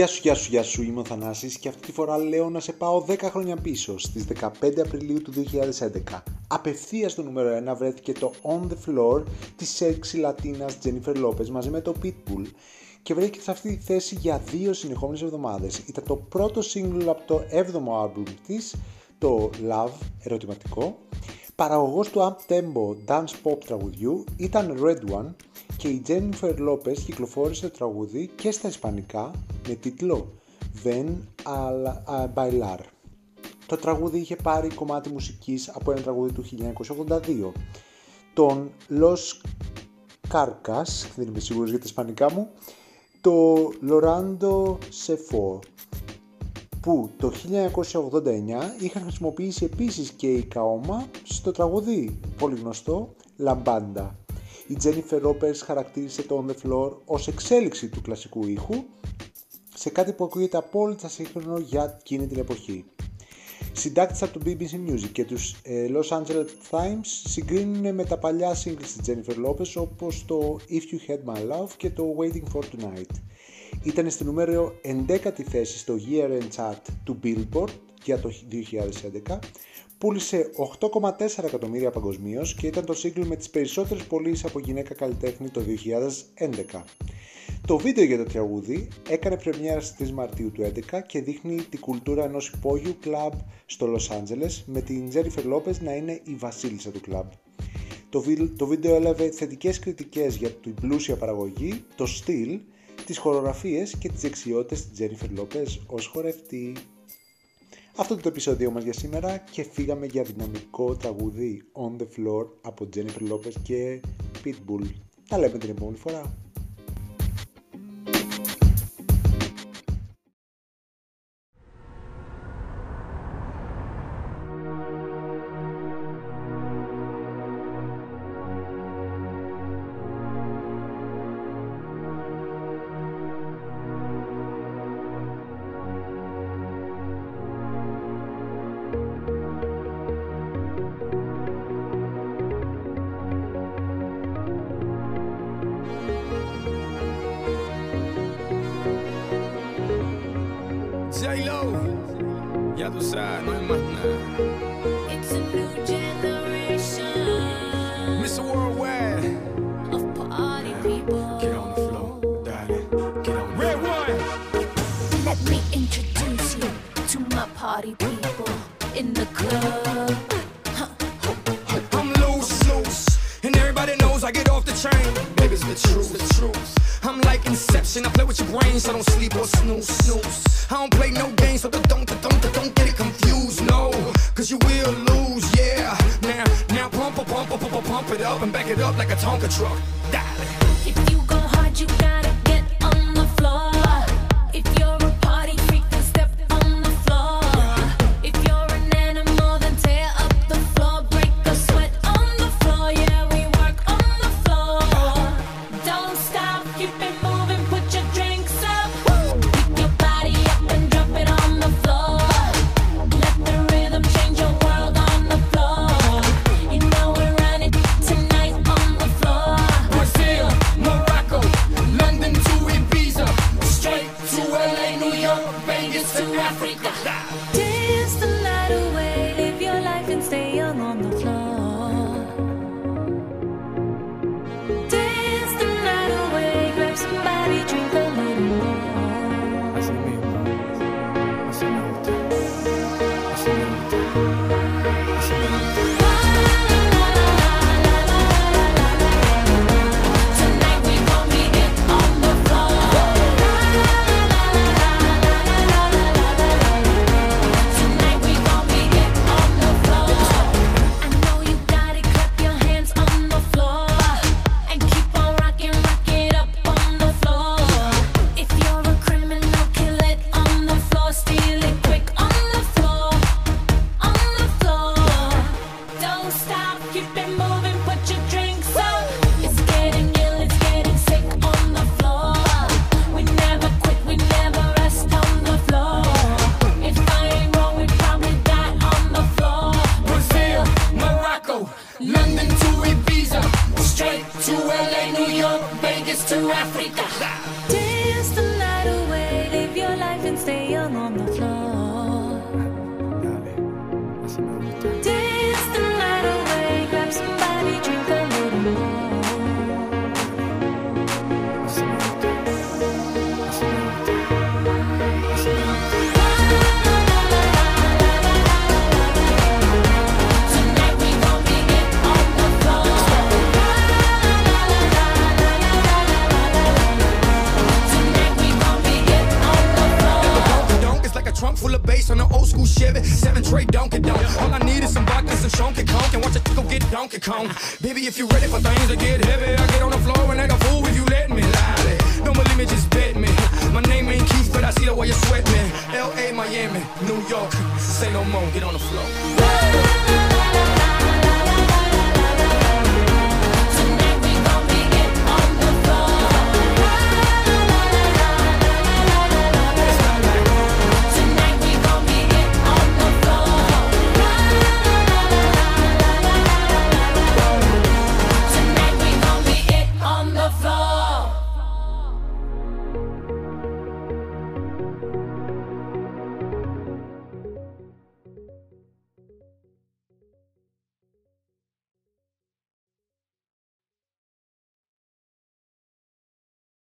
Γεια σου, γεια σου, γεια σου, είμαι ο Θανάσης και αυτή τη φορά λέω να σε πάω 10 χρόνια πίσω, στις 15 Απριλίου του 2011. Απευθείας στο νούμερο 1 βρέθηκε το On The Floor της σεξι Λατίνας Jennifer Lopez μαζί με το Pitbull και βρέθηκε σε αυτή τη θέση για δύο συνεχόμενες εβδομάδες. Ήταν το πρώτο single από το 7ο album της, το Love, ερωτηματικό. Παραγωγός του Amp Tempo Dance Pop τραγουδιού ήταν Red One και η Jennifer Lopez κυκλοφόρησε το τραγούδι και στα ισπανικά με τίτλο Ven a Bailar. Το τραγούδι είχε πάρει κομμάτι μουσικής από ένα τραγούδι του 1982. Τον Los Carcas, δεν είμαι σίγουρος για τα ισπανικά μου, το Lorando Sefo, που το 1989 είχαν χρησιμοποιήσει επίσης και η Kaoma στο τραγούδι πολύ γνωστό Lambanda. Η Jennifer Lopez χαρακτήρισε το On The Floor ως εξέλιξη του κλασικού ήχου σε κάτι που ακούγεται απόλυτα σύγχρονο για εκείνη την εποχή. Συντάκτης από το BBC Music και τους ε, Los Angeles Times συγκρίνουν με τα παλιά singles της Jennifer Lopez όπως το If You Had My Love και το Waiting For Tonight. Ήταν στη νούμερο 11η θέση στο Year End Chart του Billboard για το 2011 πούλησε 8,4 εκατομμύρια παγκοσμίως και ήταν το σύγκλι με τις περισσότερες πωλήσεις από γυναίκα καλλιτέχνη το 2011. Το βίντεο για το τραγούδι έκανε πρεμιέρα στις 3 Μαρτίου του 2011 και δείχνει την κουλτούρα ενός υπόγειου κλαμπ στο Λος Άντζελες με την Jennifer Lopez να είναι η βασίλισσα του κλαμπ. Το, το βίντεο έλαβε θετικές κριτικές για την πλούσια παραγωγή, το στυλ, τις χορογραφίες και τις δεξιότητες της Jennifer Lopez ως χορευτή. Αυτό είναι το επεισόδιο μας για σήμερα και φύγαμε για δυναμικό τραγούδι On The Floor από Jennifer Lopez και Pitbull. Τα λέμε την επόμενη φορά. Ya no hay más nada. It's a new generation Mr. Worldwide, of party people. get on the floor, darling, get on the Red one. Let me introduce you to my party people in the club. I'm loose, loose, and everybody knows I get off the train. Baby's the truth, the truth. I'm like Inception, I play with your brains, so don't sleep or snooze, snooze. I don't play no games, so don't, don't, don't, don't get it confused, no, cause you will lose, yeah. Now, now pump, pump, pump, pump, pump, it up and back it up like a Tonka truck, darling. London to Ibiza, straight to LA, New York, Vegas to Africa. Trey Donkey Donk. All I need is some vodka, some Shonky Conk, and watch a go get Donkey Kong. Baby, if you ready for things to get heavy, I get on the floor and act a fool if you let me. Lie. Don't believe me, just bet me. My name ain't Keith, but I see the way you sweat me. L.A., Miami, New York, say no more, get on the floor.